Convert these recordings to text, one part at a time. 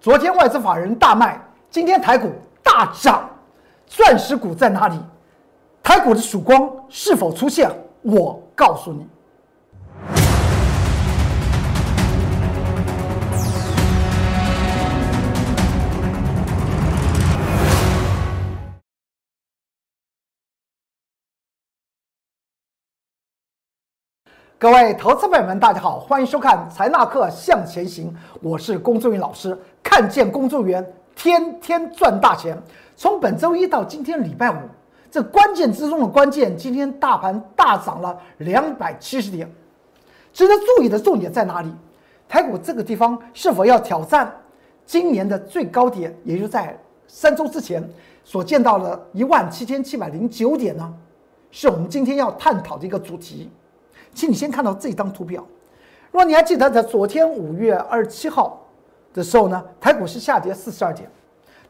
昨天外资法人大卖，今天台股大涨，钻石股在哪里？台股的曙光是否出现？我告诉你。各位投资朋友们，大家好，欢迎收看《财纳课向前行》，我是龚作云老师。看见工作员天天赚大钱。从本周一到今天礼拜五，这关键之中的关键，今天大盘大涨了两百七十点。值得注意的重点在哪里？台股这个地方是否要挑战今年的最高点，也就在三周之前所见到的一万七千七百零九点呢？是我们今天要探讨的一个主题。请你先看到这张图表。如果你还记得，在昨天五月二十七号的时候呢，台股是下跌四十二点。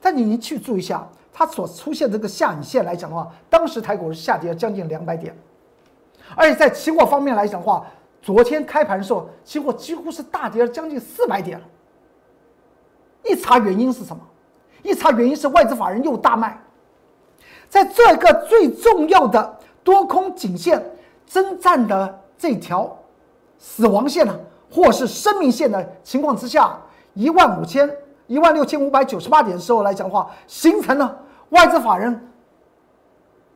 但你去注意一下，它所出现这个下影线来讲的话，当时台股是下跌将近两百点。而且在期货方面来讲的话，昨天开盘的时候，期货几乎是大跌了将近四百点。一查原因是什么？一查原因是外资法人又大卖。在这个最重要的多空颈线征战的。这条死亡线呢，或是生命线的情况之下，一万五千、一万六千五百九十八点的时候来讲的话，形成了外资法人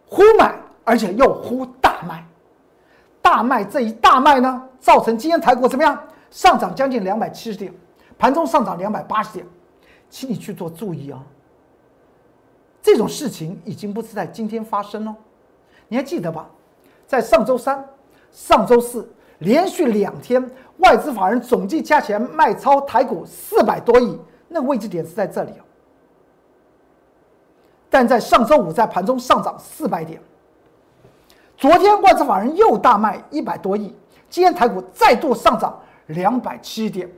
忽买，而且又忽大卖。大卖这一大卖呢，造成今天台股怎么样？上涨将近两百七十点，盘中上涨两百八十点，请你去做注意啊！这种事情已经不是在今天发生了，你还记得吧？在上周三。上周四连续两天，外资法人总计加起来卖超台股四百多亿，那位置点是在这里啊。但在上周五在盘中上涨四百点，昨天外资法人又大卖一百多亿，今天台股再度上涨两百七点，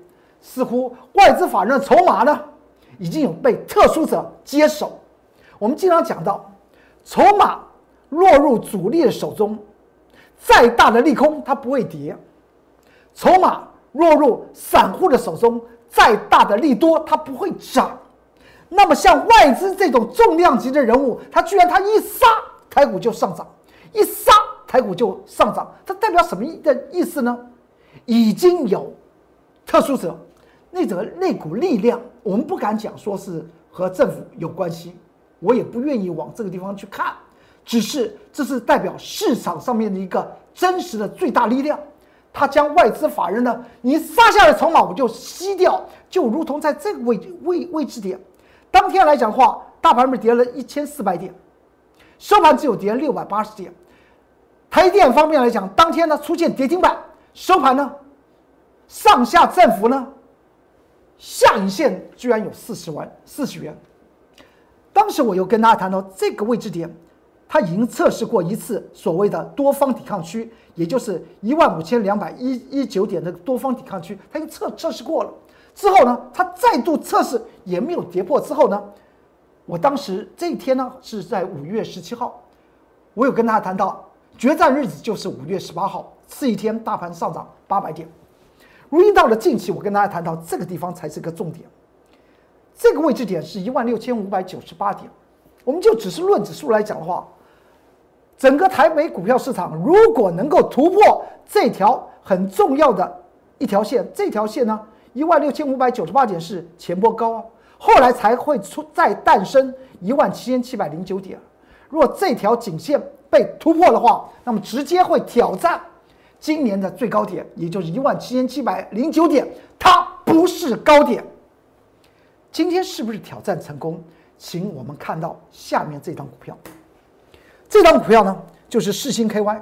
似乎外资法人的筹码呢已经有被特殊者接手。我们经常讲到，筹码落入主力的手中。再大的利空，它不会跌；筹码落入散户的手中，再大的利多，它不会涨。那么，像外资这种重量级的人物，他居然他一杀台股就上涨，一杀台股就上涨，它代表什么意的意思呢？已经有特殊者，那种那股力量，我们不敢讲说是和政府有关系，我也不愿意往这个地方去看。只是这是代表市场上面的一个真实的最大力量，它将外资法人呢，你杀下来筹码我就吸掉，就如同在这个位位位置点，当天来讲的话，大盘是跌了一千四百点，收盘只有跌六百八十点。台电方面来讲，当天呢出现跌停板，收盘呢上下振幅呢下影线居然有四十万四十元。当时我又跟大家谈到这个位置点。它已经测试过一次所谓的多方抵抗区，也就是一万五千两百一一九点的多方抵抗区，它已经测测试过了。之后呢，它再度测试也没有跌破。之后呢，我当时这一天呢是在五月十七号，我有跟大家谈到决战日子就是五月十八号，这一天大盘上涨八百点。如一到了近期，我跟大家谈到这个地方才是个重点，这个位置点是一万六千五百九十八点。我们就只是论指数来讲的话。整个台北股票市场如果能够突破这条很重要的一条线，这条线呢，一万六千五百九十八点是前波高，后来才会出再诞生一万七千七百零九点。如果这条颈线被突破的话，那么直接会挑战今年的最高点，也就是一万七千七百零九点，它不是高点。今天是不是挑战成功？请我们看到下面这张股票。这张股票呢，就是世星 KY，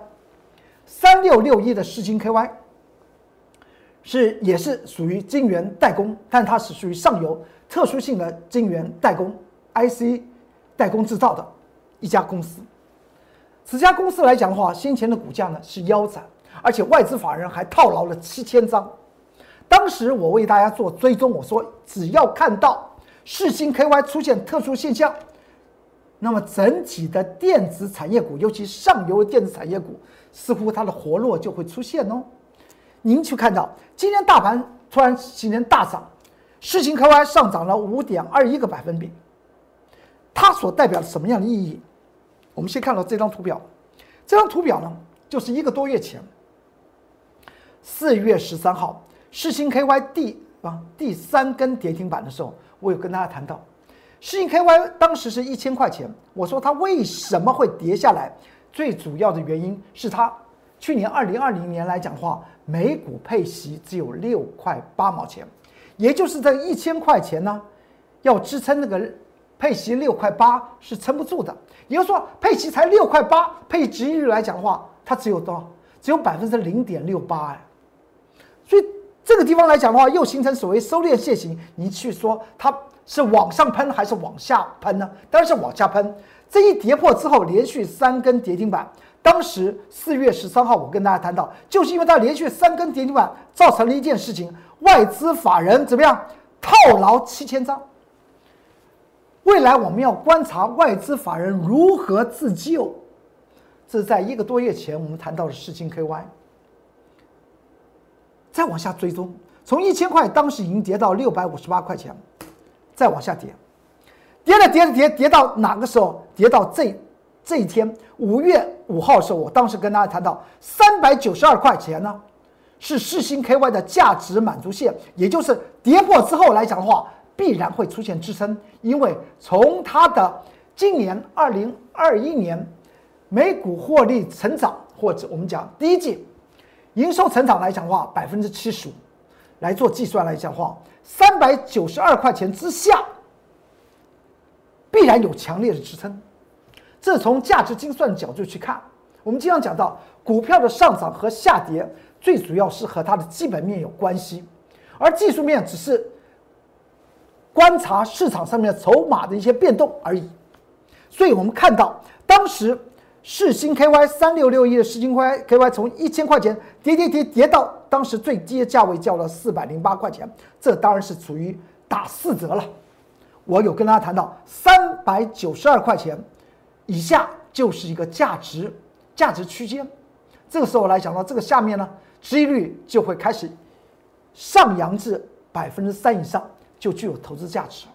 三六六一的世星 KY，是也是属于晶圆代工，但它是属于上游特殊性的晶圆代工 IC 代工制造的一家公司。此家公司来讲的话，先前的股价呢是腰斩，而且外资法人还套牢了七千张。当时我为大家做追踪，我说只要看到世星 KY 出现特殊现象。那么整体的电子产业股，尤其上游的电子产业股，似乎它的活络就会出现哦。您去看到今天大盘突然形成大涨，世星 KY 上涨了五点二一个百分比，它所代表什么样的意义？我们先看到这张图表，这张图表呢，就是一个多月前，四月十三号，世星 KY 第啊第三根跌停板的时候，我有跟大家谈到，世星 KY 当时是一千块钱，我说它为什么会跌下来？最主要的原因是它去年二零二零年来讲的话，每股配息只有六块八毛钱，也就是这一千块钱呢，要支撑那个配息六块八是撑不住的。也就是说，配息才六块八，配值率来讲的话，它只有多少？只有百分之零点六八哎。所以这个地方来讲的话，又形成所谓收敛线型。你去说它是往上喷还是往下喷呢？当然是往下喷。这一跌破之后，连续三根跌停板。当时四月十三号，我跟大家谈到，就是因为它连续三根跌停板，造成了一件事情：外资法人怎么样套牢七千张。未来我们要观察外资法人如何自救。这是在一个多月前我们谈到的事情 KY。再往下追踪，从一千块当时已经跌到六百五十八块钱，再往下跌。跌了跌着跌跌到哪个时候？跌到这这一天五月五号的时候，我当时跟大家谈到三百九十二块钱呢，是世星 KY 的价值满足线，也就是跌破之后来讲的话，必然会出现支撑，因为从它的今年二零二一年每股获利成长，或者我们讲第一季营收成长来讲的话，百分之七十五来做计算来讲的话，三百九十二块钱之下。必然有强烈的支撑，这从价值精算角度去看，我们经常讲到股票的上涨和下跌，最主要是和它的基本面有关系，而技术面只是观察市场上面筹码的一些变动而已。所以我们看到，当时世新 KY 三六六一的世新 KY KY 从一千块钱跌跌跌跌到当时最低的价位，叫了四百零八块钱，这当然是处于打四折了。我有跟大家谈到，三百九十二块钱以下就是一个价值价值区间。这个时候来讲到这个下面呢，收益率就会开始上扬至百分之三以上，就具有投资价值。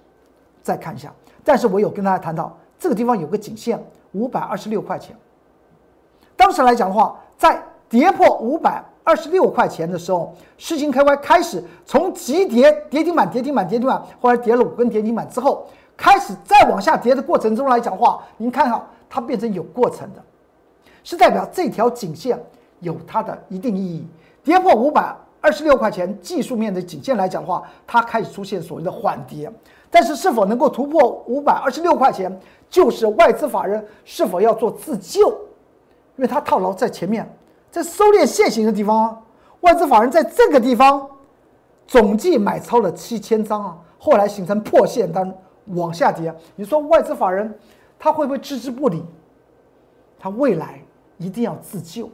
再看一下，但是我有跟大家谈到，这个地方有个颈线五百二十六块钱。当时来讲的话，在跌破五百。二十六块钱的时候，世星 KY 开始从急跌跌停板、跌停板、跌停板，后来跌了五根跌停板之后，开始再往下跌的过程中来讲的话，您看哈，它变成有过程的，是代表这条颈线有它的一定意义。跌破五百二十六块钱技术面的颈线来讲的话，它开始出现所谓的缓跌，但是是否能够突破五百二十六块钱，就是外资法人是否要做自救，因为它套牢在前面。在收敛线型的地方啊，外资法人在这个地方总计买超了七千张啊，后来形成破线单往下跌。你说外资法人他会不会置之不理？他未来一定要自救，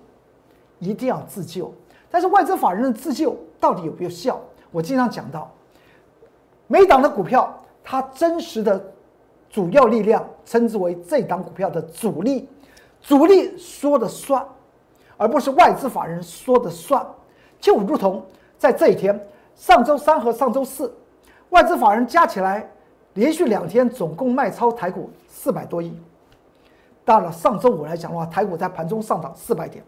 一定要自救。但是外资法人的自救到底有没有效？我经常讲到，每档的股票它真实的主要力量称之为这档股票的主力，主力说的算。而不是外资法人说的算，就如同在这一天，上周三和上周四，外资法人加起来连续两天总共卖超台股四百多亿。到了上周五来讲的话，台股在盘中上涨四百点。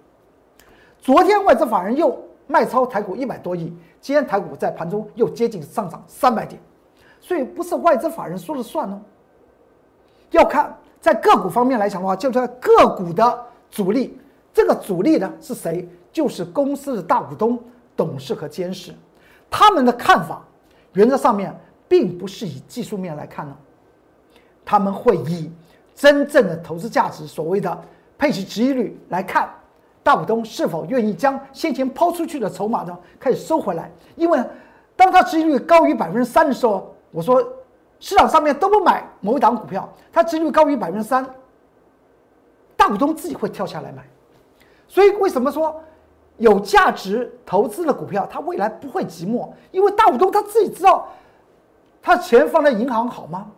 昨天外资法人又卖超台股一百多亿，今天台股在盘中又接近上涨三百点。所以不是外资法人说了算哦，要看在个股方面来讲的话，就是个股的主力。这个主力呢是谁？就是公司的大股东、董事和监事，他们的看法原则上面并不是以技术面来看呢，他们会以真正的投资价值，所谓的配息值率来看，大股东是否愿意将先前抛出去的筹码呢开始收回来？因为当它值益率高于百分之三的时候，我说市场上面都不买某一档股票，它值益率高于百分之三，大股东自己会跳下来买。所以，为什么说有价值投资的股票，它未来不会寂寞？因为大股东他自己知道，他钱放在银行好吗？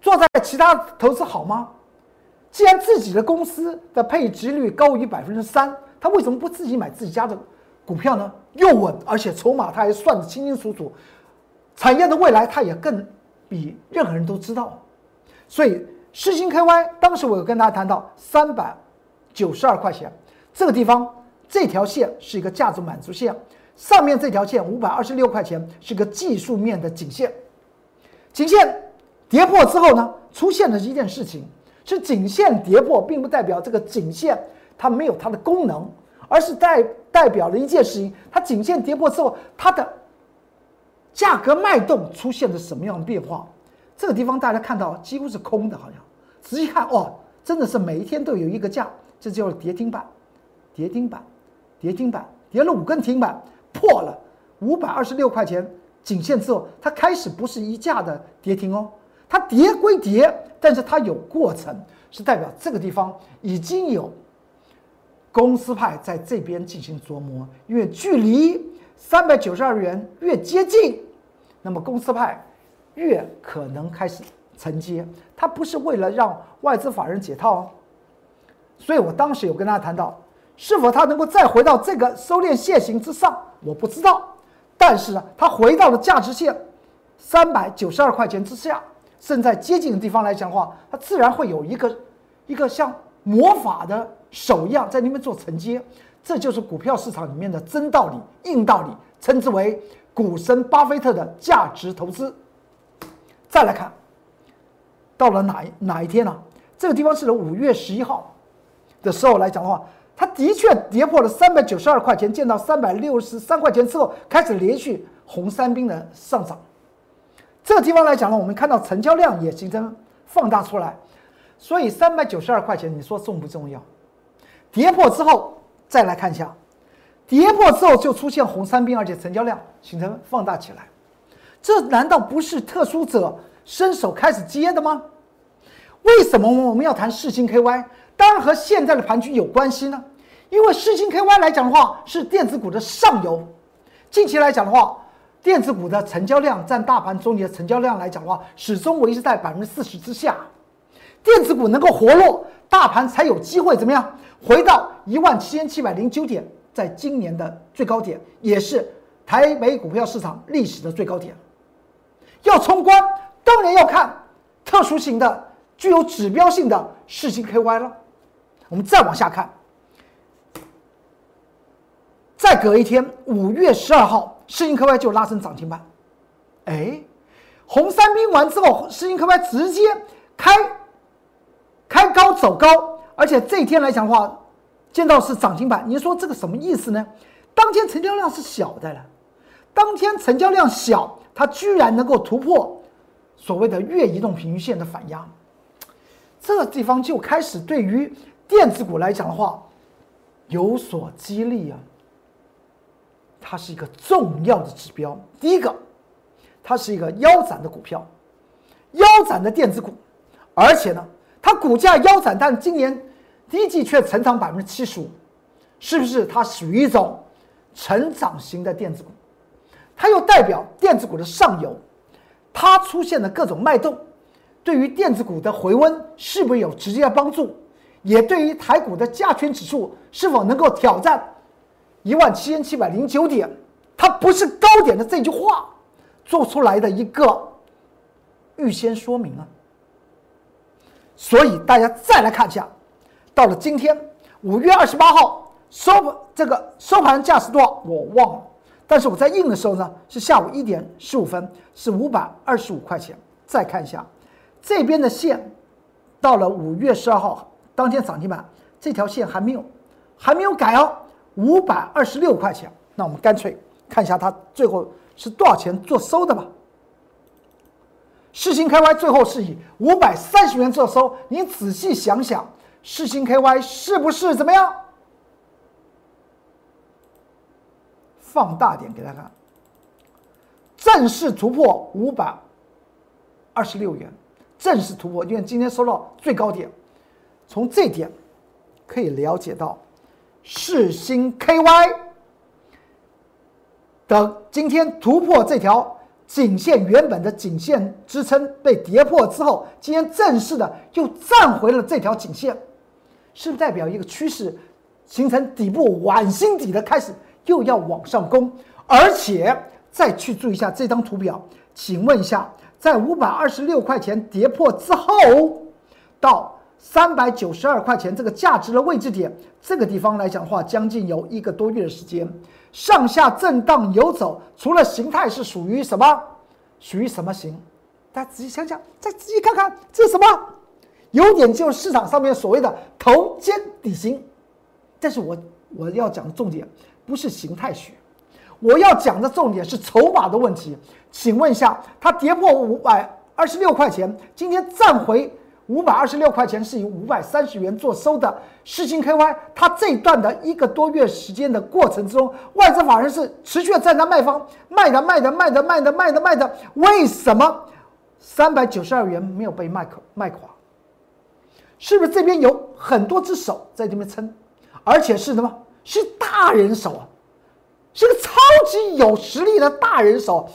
做在其他投资好吗？既然自己的公司的配值率高于百分之三，他为什么不自己买自己家的股票呢？又稳，而且筹码他还算得清清楚楚，产业的未来，他也更比任何人都知道。所以，世星 KY 当时我有跟大家谈到三百九十二块钱这个地方，这条线是一个价值满足线，上面这条线五百二十六块钱是个技术面的颈线。颈线跌破之后呢，出现的一件事情是颈线跌破，并不代表这个颈线它没有它的功能，而是代代表了一件事情：它颈线跌破之后，它的价格脉动出现了什么样的变化？这个地方大家看到几乎是空的，好像仔细看哦，真的是每一天都有一个价，这叫跌停板，跌停板，跌停板，跌了五根停板，破了五百二十六块钱颈线之后，它开始不是一价的跌停哦，它跌归跌，但是它有过程，是代表这个地方已经有公司派在这边进行琢磨，因为距离三百九十二元越接近，那么公司派。越可能开始承接，它不是为了让外资法人解套哦。所以我当时有跟大家谈到，是否它能够再回到这个收敛线形之上，我不知道。但是呢，它回到了价值线三百九十二块钱之下，正在接近的地方来讲的话，它自然会有一个一个像魔法的手一样在那边做承接。这就是股票市场里面的真道理、硬道理，称之为股神巴菲特的价值投资。再来看，到了哪哪一天呢？这个地方是五月十一号的时候来讲的话，它的确跌破了三百九十二块钱，见到三百六十三块钱之后，开始连续红三兵的上涨。这个地方来讲呢，我们看到成交量也形成放大出来，所以三百九十二块钱，你说重不重要？跌破之后再来看一下，跌破之后就出现红三兵，而且成交量形成放大起来。这难道不是特殊者伸手开始接的吗？为什么我们要谈世星 KY？当然和现在的盘局有关系呢。因为世星 KY 来讲的话，是电子股的上游。近期来讲的话，电子股的成交量占大盘中的成交量来讲的话，始终维持在百分之四十之下。电子股能够活络，大盘才有机会怎么样？回到一万七千七百零九点，在今年的最高点，也是台北股票市场历史的最高点。要冲关，当然要看特殊型的、具有指标性的世星 KY 了。我们再往下看，再隔一天，五月十二号，世星科外就拉升涨停板。哎，红三兵完之后，世星科外直接开开高走高，而且这一天来讲的话，见到是涨停板。你说这个什么意思呢？当天成交量是小的了，当天成交量小。它居然能够突破所谓的月移动平均线的反压，这地方就开始对于电子股来讲的话有所激励啊。它是一个重要的指标。第一个，它是一个腰斩的股票，腰斩的电子股，而且呢，它股价腰斩，但今年第一季却成长百分之七十五，是不是它属于一种成长型的电子股？它又代表电子股的上游，它出现的各种脉动，对于电子股的回温是不是有直接的帮助？也对于台股的加权指数是否能够挑战一万七千七百零九点，它不是高点的这句话做出来的一个预先说明啊。所以大家再来看一下，到了今天五月二十八号收这个收盘价是多少？我忘了。但是我在印的时候呢，是下午一点十五分，是五百二十五块钱。再看一下这边的线，到了五月十二号当天涨停板，这条线还没有还没有改哦，五百二十六块钱。那我们干脆看一下它最后是多少钱做收的吧。世星 KY 最后是以五百三十元做收，你仔细想想，世星 KY 是不是怎么样？放大点给大家看，正式突破五百二十六元，正式突破，因为今天收到最高点。从这点可以了解到，世星 KY 的今天突破这条颈线，原本的颈线支撑被跌破之后，今天正式的又站回了这条颈线，是不是代表一个趋势形成底部晚星底的开始？又要往上攻，而且再去注意一下这张图表，请问一下，在五百二十六块钱跌破之后，到三百九十二块钱这个价值的位置点，这个地方来讲的话，将近有一个多月的时间，上下震荡游走，除了形态是属于什么？属于什么型？大家仔细想想，再仔细看看，这是什么？有点就是市场上面所谓的头肩底型。但是我我要讲的重点不是形态学，我要讲的重点是筹码的问题。请问一下，它跌破五百二十六块钱，今天站回五百二十六块钱，是以五百三十元做收的。世星 KY，它这段的一个多月时间的过程之中，外资法人是持续在那卖方卖的卖的卖的卖的卖的卖的，为什么？三百九十二元没有被卖垮，卖垮，是不是这边有很多只手在这边撑，而且是什么？是大人手啊，是个超级有实力的大人手。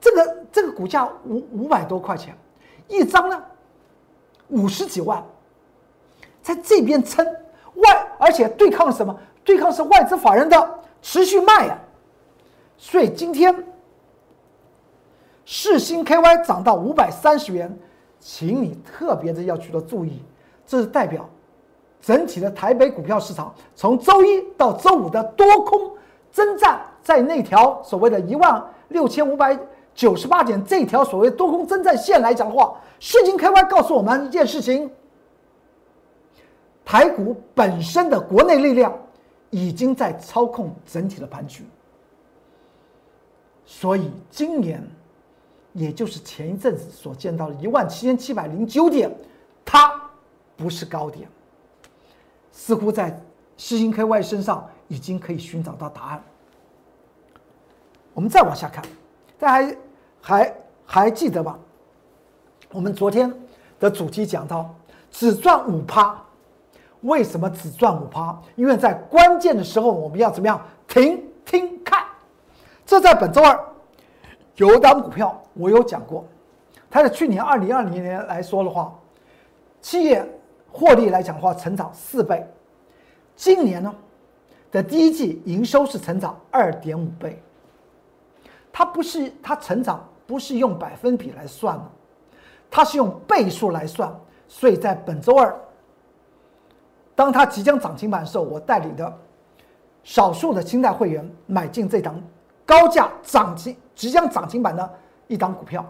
这个这个股价五五百多块钱一张呢，五十几万，在这边撑外，而且对抗什么？对抗是外资法人的持续卖呀，所以今天。世新 KY 涨到五百三十元，请你特别的要去做注意，这是代表整体的台北股票市场从周一到周五的多空征战，在那条所谓的一万六千五百九十八点这条所谓多空征战线来讲的话，世新 KY 告诉我们一件事情：台股本身的国内力量已经在操控整体的盘局，所以今年。也就是前一阵子所见到的一万七千七百零九点，它不是高点，似乎在世星 KY 身上已经可以寻找到答案。我们再往下看，大家还还还记得吧？我们昨天的主题讲到只赚五趴，为什么只赚五趴？因为在关键的时候我们要怎么样？停听看，这在本周二。有档股票，我有讲过，它的去年二零二零年来说的话，企业获利来讲的话，成长四倍。今年呢的第一季营收是成长二点五倍。它不是它成长不是用百分比来算的，它是用倍数来算。所以在本周二，当它即将涨停板的时候，我带领的少数的清代会员买进这档高价涨停。即将涨停板的一档股票，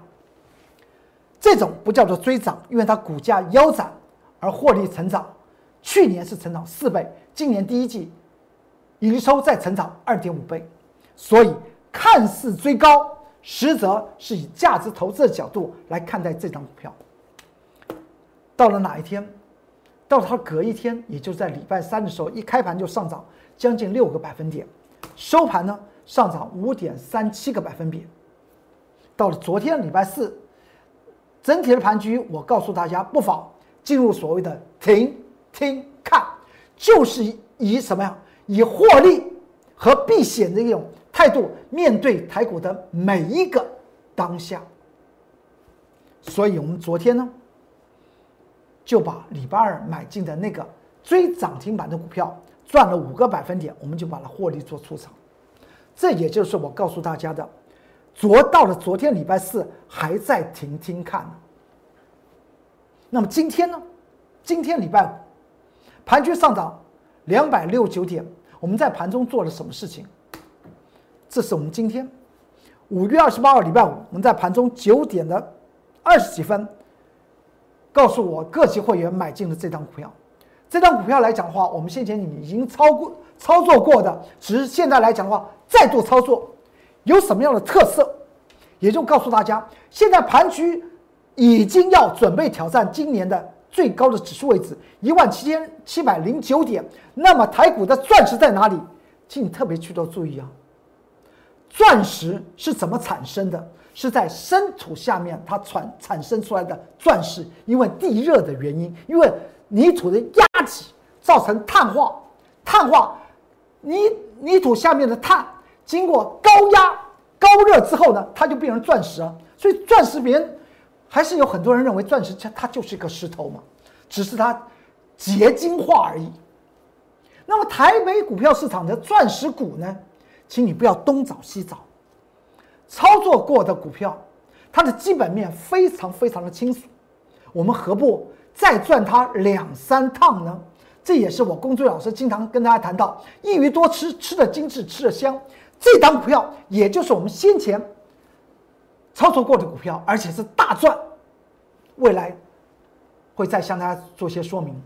这种不叫做追涨，因为它股价腰斩而获利成长。去年是成长四倍，今年第一季营收再成长二点五倍，所以看似追高，实则是以价值投资的角度来看待这张股票。到了哪一天？到它隔一天，也就在礼拜三的时候，一开盘就上涨将近六个百分点，收盘呢？上涨五点三七个百分点，到了昨天礼拜四，整体的盘局，我告诉大家不妨进入所谓的停听看，就是以什么呀？以获利和避险的一种态度面对台股的每一个当下。所以我们昨天呢，就把礼拜二买进的那个追涨停板的股票赚了五个百分点，我们就把它获利做出场。这也就是我告诉大家的，昨到了昨天礼拜四还在停听看。那么今天呢？今天礼拜五，盘局上涨两百六九点，我们在盘中做了什么事情？这是我们今天五月二十八号礼拜五，我们在盘中九点的二十几分，告诉我各级会员买进了这张股票。这张股票来讲的话，我们先前已经操过操作过的，只是现在来讲的话。再度操作有什么样的特色？也就告诉大家，现在盘局已经要准备挑战今年的最高的指数位置一万七千七百零九点。那么台股的钻石在哪里？请你特别去做注意啊！钻石是怎么产生的？是在深土下面它产产生出来的钻石，因为地热的原因，因为泥土的压挤造成碳化，碳化泥泥土下面的碳。经过高压、高热之后呢，它就变成钻石了。所以钻石别人还是有很多人认为钻石它它就是一个石头嘛，只是它结晶化而已。那么台北股票市场的钻石股呢，请你不要东找西找，操作过的股票，它的基本面非常非常的清楚，我们何不再赚它两三趟呢？这也是我工作老师经常跟大家谈到，一鱼多吃，吃的精致，吃的香。这档股票也就是我们先前操作过的股票，而且是大赚，未来会再向大家做些说明。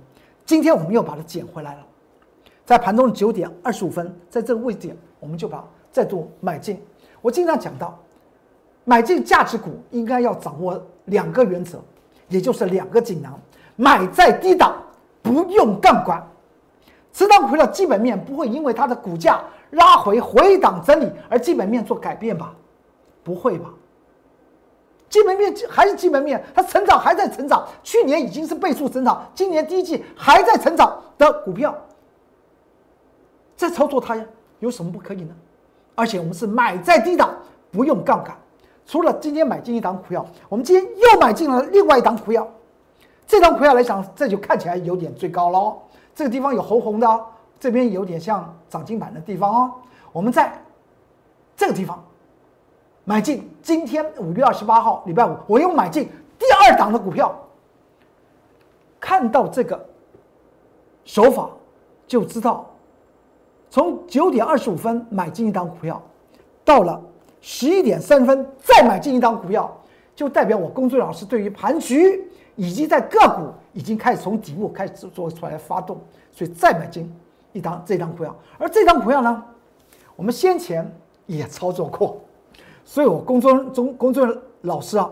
今天我们又把它捡回来了，在盘中九点二十五分，在这个位置点，我们就把再度买进。我经常讲到，买进价值股应该要掌握两个原则，也就是两个锦囊：买在低档，不用杠杆。此档股票基本面不会因为它的股价拉回回档整理而基本面做改变吧？不会吧？基本面还是基本面，它成长还在成长，去年已经是倍数增长，今年第一季还在成长的股票，在操作它呀，有什么不可以呢？而且我们是买在低档，不用杠杆。除了今天买进一档股票，我们今天又买进了另外一档股票。这档股票来讲，这就看起来有点最高喽。这个地方有红红的，这边有点像涨停板的地方哦。我们在这个地方买进，今天五月二十八号礼拜五，我又买进第二档的股票。看到这个手法，就知道。从九点二十五分买进一档股票，到了十一点三分再买进一档股票，就代表我工作老师对于盘局以及在个股已经开始从底部开始做出来发动，所以再买进一档这张股票。而这张股票呢，我们先前也操作过，所以我工作中工作老师啊，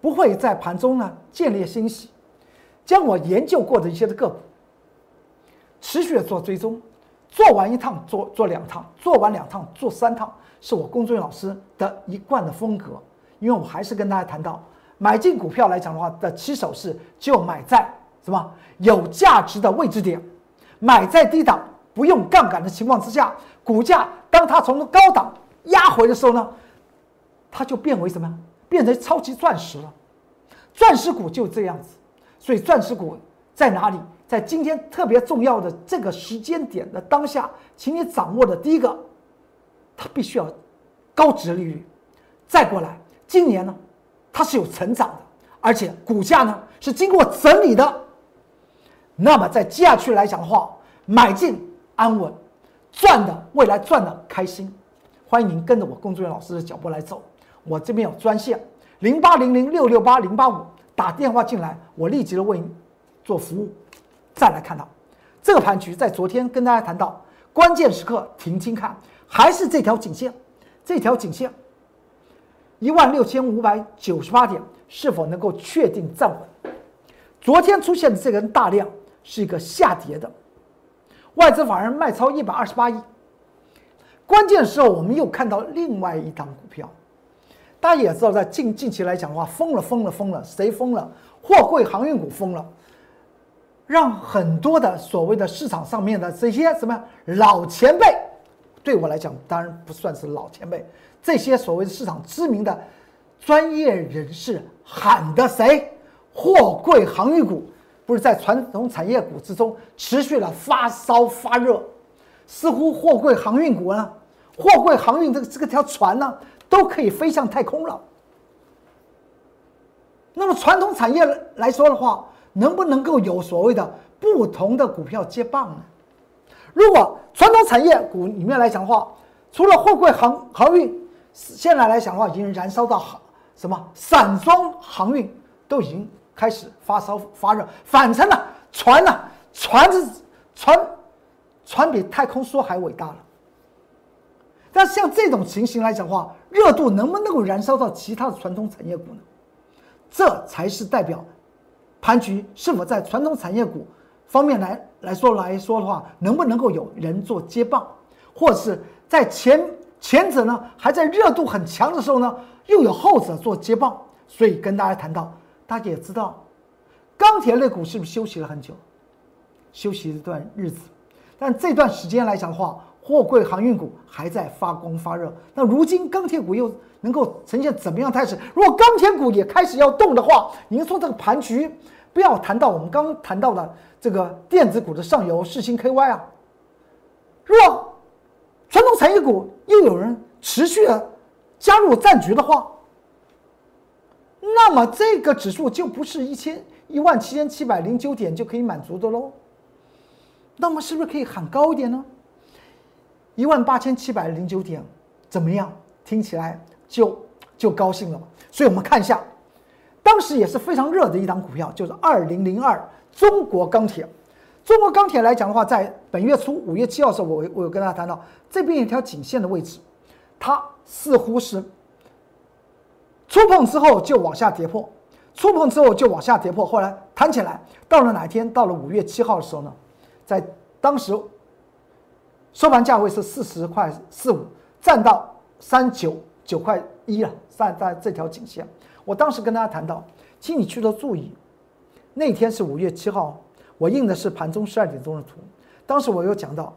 不会在盘中呢建立欣喜，将我研究过的一些的个股持续的做追踪。做完一趟，做做两趟，做完两趟，做三趟，是我工作人员老师的一贯的风格。因为我还是跟大家谈到，买进股票来讲的话，的起手式就买在什么有价值的位置点，买在低档，不用杠杆的情况之下，股价当它从高档压回的时候呢，它就变为什么？变成超级钻石了。钻石股就这样子，所以钻石股在哪里？在今天特别重要的这个时间点的当下，请你掌握的第一个，它必须要高值利率。再过来，今年呢，它是有成长的，而且股价呢是经过整理的。那么在接下去来讲的话，买进安稳，赚的未来赚的开心。欢迎您跟着我工作人员老师的脚步来走。我这边有专线零八零零六六八零八五，打电话进来，我立即的为您做服务。再来看到这个盘局，在昨天跟大家谈到关键时刻停清看，还是这条颈线，这条颈线一万六千五百九十八点是否能够确定站稳？昨天出现的这根大量是一个下跌的，外资法人卖超一百二十八亿。关键时候我们又看到另外一档股票，大家也知道，在近近期来讲的话，疯了疯了疯了，谁疯了？货柜航运股疯了。让很多的所谓的市场上面的这些什么老前辈，对我来讲当然不算是老前辈，这些所谓的市场知名的专业人士喊的谁？货柜航运股不是在传统产业股之中持续了发烧发热，似乎货柜航运股呢，货柜航运这个这个条船呢都可以飞向太空了。那么传统产业来说的话。能不能够有所谓的不同的股票接棒呢？如果传统产业股里面来讲的话，除了货柜航航运，现在来讲的话，已经燃烧到航什么散装航运都已经开始发烧发热，反成了船呢？船是船，船比太空梭还伟大了。但像这种情形来讲的话，热度能不能够燃烧到其他的传统产业股呢？这才是代表。盘局是否在传统产业股方面来来说来说的话，能不能够有人做接棒，或者是在前前者呢还在热度很强的时候呢，又有后者做接棒？所以跟大家谈到，大家也知道，钢铁类股是不是休息了很久，休息一段日子？但这段时间来讲的话，货柜航运股还在发光发热。那如今钢铁股又能够呈现怎么样态势？如果钢铁股也开始要动的话，您说这个盘局？不要谈到我们刚谈到的这个电子股的上游世星 KY 啊，若传统产业股又有人持续的加入战局的话，那么这个指数就不是一千一万七千七百零九点就可以满足的喽。那么是不是可以喊高一点呢？一万八千七百零九点怎么样？听起来就就高兴了。所以我们看一下，当时也是非常热的一档股票，就是二零零二中国钢铁。中国钢铁来讲的话，在本月初五月七号的时候，我我有跟大家谈到这边一条颈线的位置，它似乎是触碰之后就往下跌破，触碰之后就往下跌破，后来弹起来，到了哪一天？到了五月七号的时候呢，在当时收盘价位是四十块四五，站到三九九块一了，站在这条颈线。我当时跟大家谈到，请你去做注意，那天是五月七号。我印的是盘中十二点钟的图，当时我有讲到，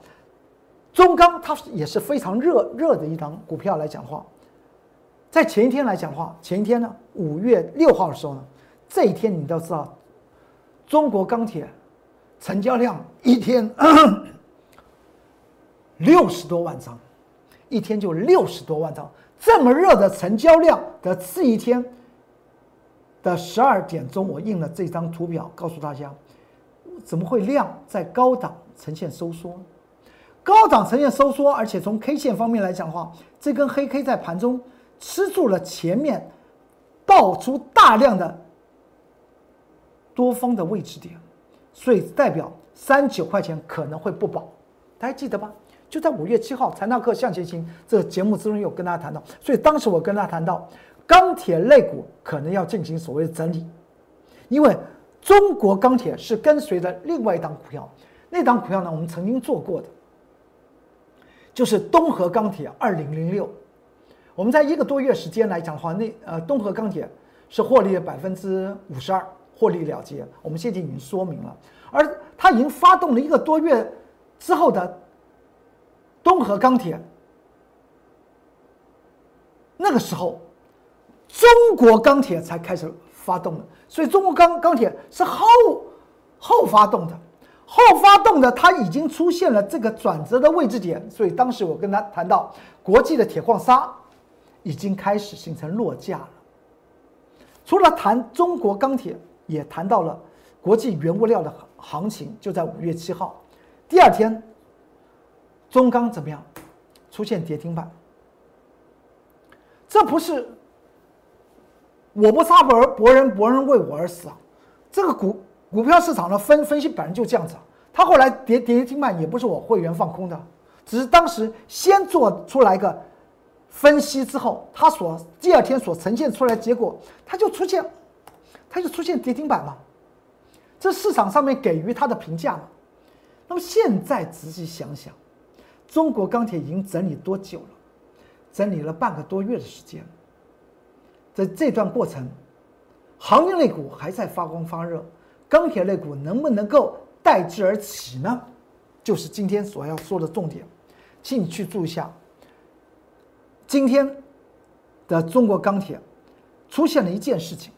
中钢它也是非常热热的一张股票来讲话，在前一天来讲话，前一天呢，五月六号的时候呢，这一天你都知道，中国钢铁成交量一天六十多万张，一天就六十多万张，这么热的成交量的次一天的十二点钟，我印了这张图表，告诉大家。怎么会量在高档呈现收缩？高档呈现收缩，而且从 K 线方面来讲的话，这根黑 K 在盘中吃住了前面爆出大量的多方的位置点，所以代表三九块钱可能会不保。大家记得吧？就在五月七号《财纳克向前行》这节目之中有跟大家谈到，所以当时我跟大家谈到钢铁类股可能要进行所谓的整理，因为。中国钢铁是跟随着另外一档股票，那档股票呢，我们曾经做过的，就是东河钢铁二零零六。我们在一个多月时间来讲的话，那呃东河钢铁是获利了百分之五十二，获利了结。我们现在已经说明了，而它已经发动了一个多月之后的东河钢铁，那个时候中国钢铁才开始发动的。所以中国钢钢铁是后后发动的，后发动的，它已经出现了这个转折的位置点。所以当时我跟他谈到，国际的铁矿砂已经开始形成落价了。除了谈中国钢铁，也谈到了国际原物料的行情。就在五月七号，第二天，中钢怎么样？出现跌停板。这不是。我不杀伯伯人，伯人为我而死啊！这个股股票市场的分分析本来就这样子啊。他后来跌跌停板也不是我会员放空的，只是当时先做出来一个分析之后，他所第二天所呈现出来结果，他就出现，他就出现跌停板了。这市场上面给予他的评价嘛。那么现在仔细想想，中国钢铁已经整理多久了？整理了半个多月的时间。在这段过程，行业类股还在发光发热，钢铁类股能不能够代之而起呢？就是今天所要说的重点，请你去注意一下。今天的中国钢铁出现了一件事情，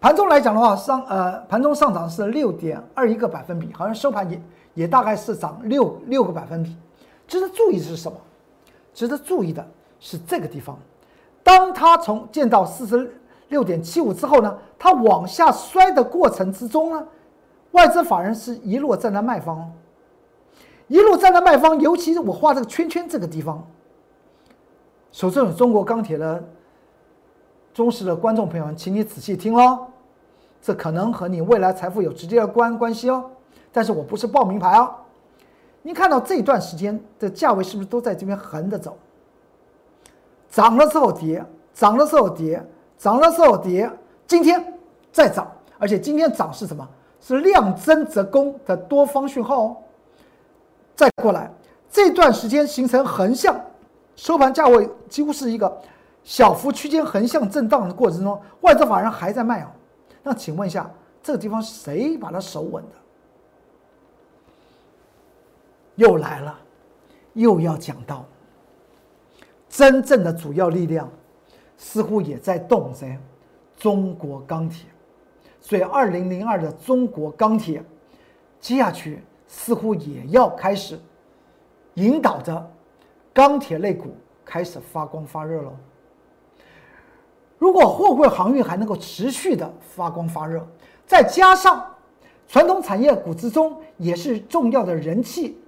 盘中来讲的话，上呃盘中上涨是六点二一个百分比，好像收盘也也大概是涨六六个百分比。值得注意的是什么？值得注意的是这个地方。当它从见到四十六点七五之后呢，它往下摔的过程之中呢，外资法人是一路站在卖方，一路站在卖方，尤其是我画这个圈圈这个地方，手中有中国钢铁的忠实的观众朋友们，请你仔细听哦，这可能和你未来财富有直接的关关系哦。但是我不是报名牌哦。您看到这段时间的价位是不是都在这边横着走？涨了之后跌，涨了之后跌，涨了之后跌，今天再涨，而且今天涨是什么？是量增则攻的多方讯号哦。再过来，这段时间形成横向，收盘价位几乎是一个小幅区间横向震荡的过程中，外资法人还在卖哦。那请问一下，这个地方谁把它守稳的？又来了，又要讲到。真正的主要力量似乎也在动在中国钢铁，所以二零零二的中国钢铁接下去似乎也要开始引导着钢铁类股开始发光发热喽。如果货柜航运还能够持续的发光发热，再加上传统产业股之中也是重要的人气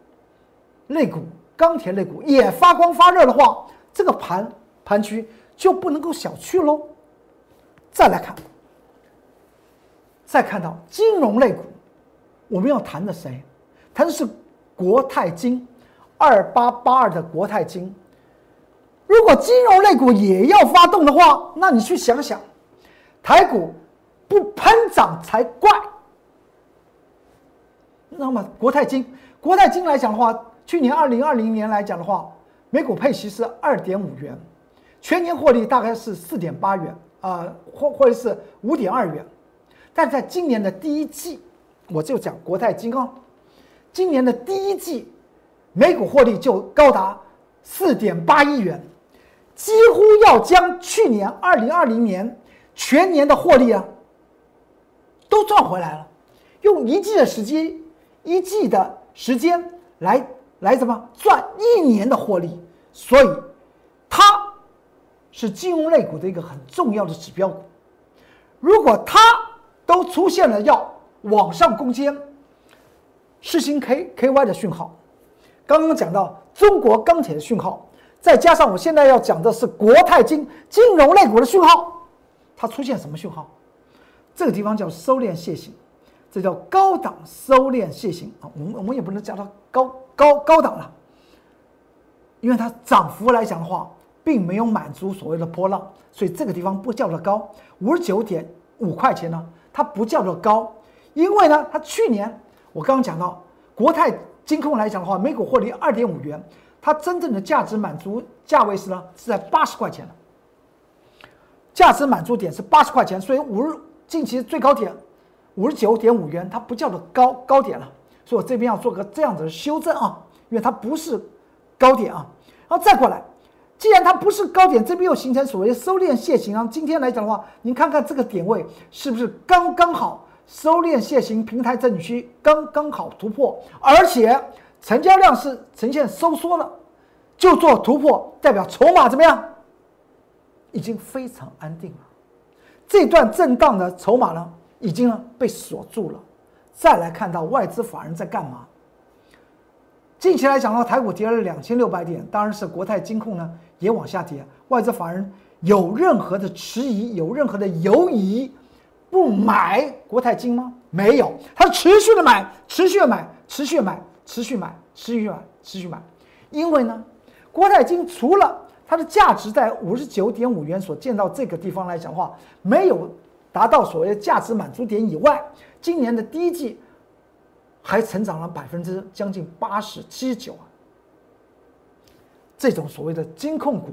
类股，钢铁类股也发光发热的话，这个盘盘区就不能够小觑喽。再来看，再看到金融类股，我们要谈的谁？谈的是国泰金，二八八二的国泰金。如果金融类股也要发动的话，那你去想想，台股不喷涨才怪。那么国泰金，国泰金来讲的话，去年二零二零年来讲的话，每股配息是二点五元，全年获利大概是四点八元啊，或或者是五点二元。但在今年的第一季，我就讲国泰金哦，今年的第一季每股获利就高达四点八亿元。几乎要将去年二零二零年全年的获利啊，都赚回来了，用一季的时间，一季的时间来来什么赚一年的获利？所以，它是金融类股的一个很重要的指标股。如果它都出现了要往上攻坚，实行 K K Y 的讯号，刚刚讲到中国钢铁的讯号。再加上我现在要讲的是国泰金金融类股的讯号，它出现什么讯号？这个地方叫收敛楔形，这叫高档收敛楔形啊。我们我们也不能叫它高高高档了，因为它涨幅来讲的话，并没有满足所谓的波浪，所以这个地方不叫做高。五十九点五块钱呢，它不叫做高，因为呢，它去年我刚刚讲到国泰金控来讲的话，每股获利二点五元。它真正的价值满足价位是呢，是在八十块钱的，价值满足点是八十块钱，所以五日近期最高点五十九点五元，它不叫做高高点了，所以我这边要做个这样子的修正啊，因为它不是高点啊，然后再过来，既然它不是高点，这边又形成所谓收敛楔形啊，今天来讲的话，您看看这个点位是不是刚刚好收敛楔形平台整理区刚刚好突破，而且。成交量是呈现收缩了，就做突破，代表筹码怎么样？已经非常安定了。这段震荡的筹码呢，已经被锁住了。再来看到外资法人在干嘛？近期来讲的话，台股跌了两千六百点，当然是国泰金控呢也往下跌。外资法人有任何的迟疑，有任何的犹疑，不买国泰金吗？没有，他持续的买，持续的买，持续的买。持续买，持续买，持续买，因为呢，国泰金除了它的价值在五十九点五元所见到这个地方来讲的话，没有达到所谓的价值满足点以外，今年的第一季还成长了百分之将近八十七九啊。这种所谓的金控股，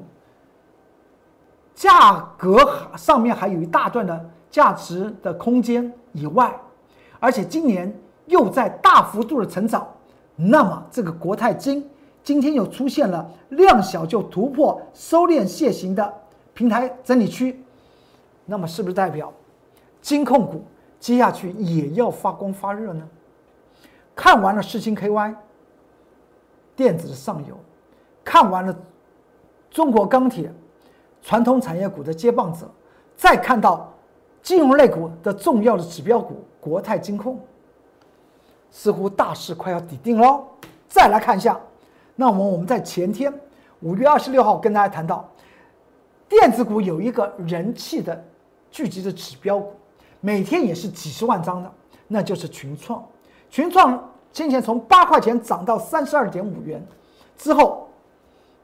价格上面还有一大段的价值的空间以外，而且今年又在大幅度的成长。那么这个国泰金今天又出现了量小就突破收敛楔形的平台整理区，那么是不是代表金控股接下去也要发光发热呢？看完了世星 KY 电子的上游，看完了中国钢铁传统产业股的接棒者，再看到金融类股的重要的指标股国泰金控。似乎大势快要底定喽。再来看一下，那么我们在前天五月二十六号跟大家谈到，电子股有一个人气的聚集的指标股，每天也是几十万张的，那就是群创。群创先前从八块钱涨到三十二点五元，之后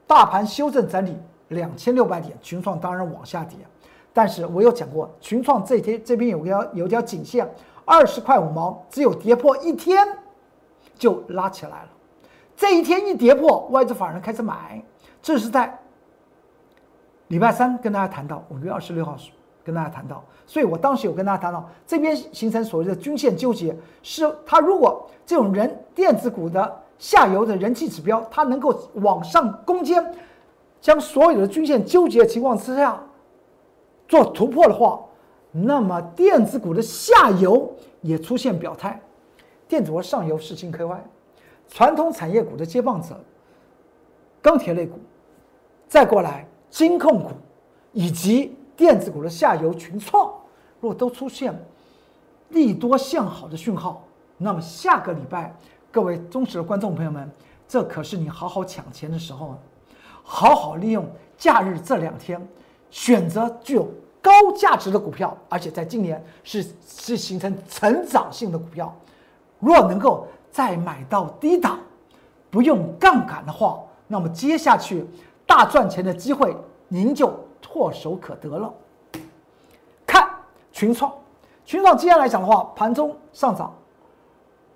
大盘修正整理两千六百点，群创当然往下跌。但是我有讲过，群创这天这边有条有条颈线。二十块五毛，只有跌破一天就拉起来了。这一天一跌破，外资法人开始买。这是在礼拜三跟大家谈到，五月二十六号跟大家谈到。所以我当时有跟大家谈到，这边形成所谓的均线纠结，是它如果这种人电子股的下游的人气指标，它能够往上攻坚，将所有的均线纠结的情况之下做突破的话。那么电子股的下游也出现表态，电子股上游是金 KY，传统产业股的接棒者，钢铁类股，再过来金控股以及电子股的下游群创，如果都出现利多向好的讯号，那么下个礼拜，各位忠实的观众朋友们，这可是你好好抢钱的时候啊，好好利用假日这两天，选择具有高价值的股票，而且在今年是是形成成长性的股票，若能够再买到低档，不用杠杆的话，那么接下去大赚钱的机会您就唾手可得了。看群创，群创今天来讲的话，盘中上涨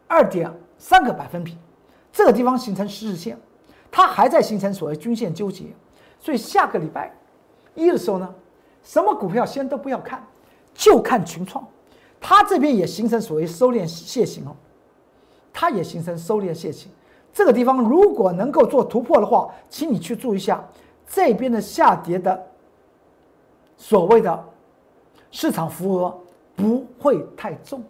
二点三个百分比，这个地方形成十日线，它还在形成所谓均线纠结，所以下个礼拜一的时候呢，什么股票先都不要看，就看群创，它这边也形成所谓收敛楔形哦，它也形成收敛楔形，这个地方如果能够做突破的话，请你去注意一下这边的下跌的所谓的市场浮额不会太重，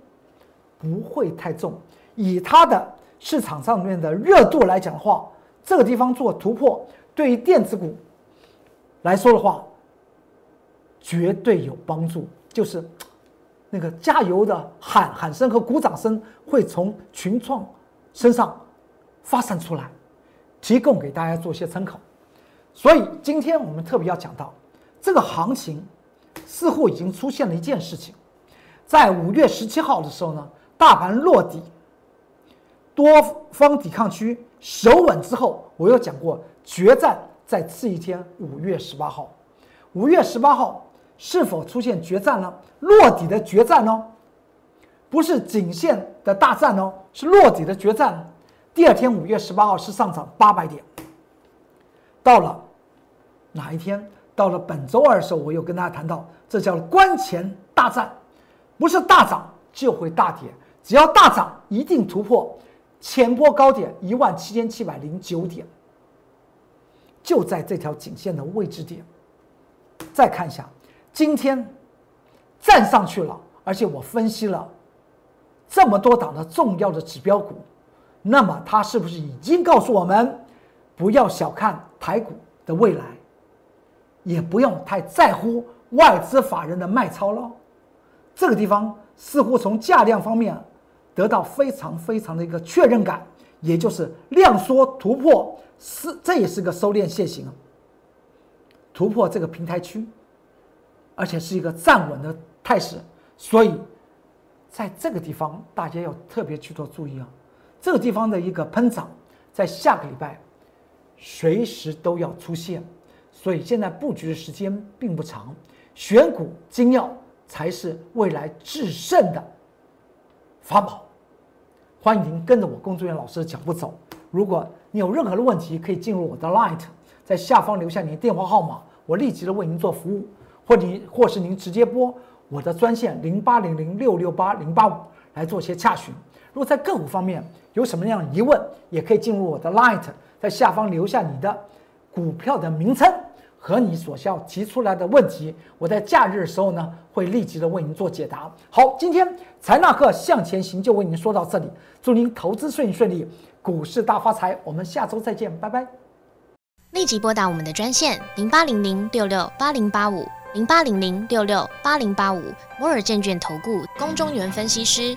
不会太重。以它的市场上面的热度来讲的话，这个地方做突破，对于电子股来说的话，绝对有帮助。就是那个加油的喊喊声和鼓掌声会从群创身上发散出来，提供给大家做一些参考。所以今天我们特别要讲到，这个行情似乎已经出现了一件事情，在五月十七号的时候呢，大盘落底。多方抵抗区守稳之后，我有讲过，决战在次一天，五月十八号。五月十八号是否出现决战呢？落底的决战呢？不是颈线的大战哦，是落底的决战。第二天五月十八号是上涨八百点。到了哪一天？到了本周二的时候，我又跟大家谈到，这叫关前大战，不是大涨就会大跌，只要大涨一定突破。前波高点一万七千七百零九点，就在这条颈线的位置点。再看一下，今天站上去了，而且我分析了这么多档的重要的指标股，那么它是不是已经告诉我们，不要小看台股的未来，也不用太在乎外资法人的卖超了？这个地方似乎从价量方面。得到非常非常的一个确认感，也就是量缩突破是，这也是个收敛线型，突破这个平台区，而且是一个站稳的态势，所以在这个地方大家要特别去做注意啊，这个地方的一个喷涨，在下个礼拜随时都要出现，所以现在布局的时间并不长，选股精要才是未来制胜的法宝。欢迎您跟着我工作人员老师的脚步走。如果你有任何的问题，可以进入我的 Light，在下方留下您的电话号码，我立即的为您做服务，或您或是您直接拨我的专线零八零零六六八零八五来做些洽询。如果在个股方面有什么样的疑问，也可以进入我的 Light，在下方留下你的股票的名称。和你所需要提出来的问题，我在假日的时候呢，会立即的为您做解答。好，今天财纳克向前行就为您说到这里，祝您投资顺顺利，股市大发财。我们下周再见，拜拜。立即拨打我们的专线零八零零六六八零八五零八零零六六八零八五摩尔证券投顾龚中原分析师。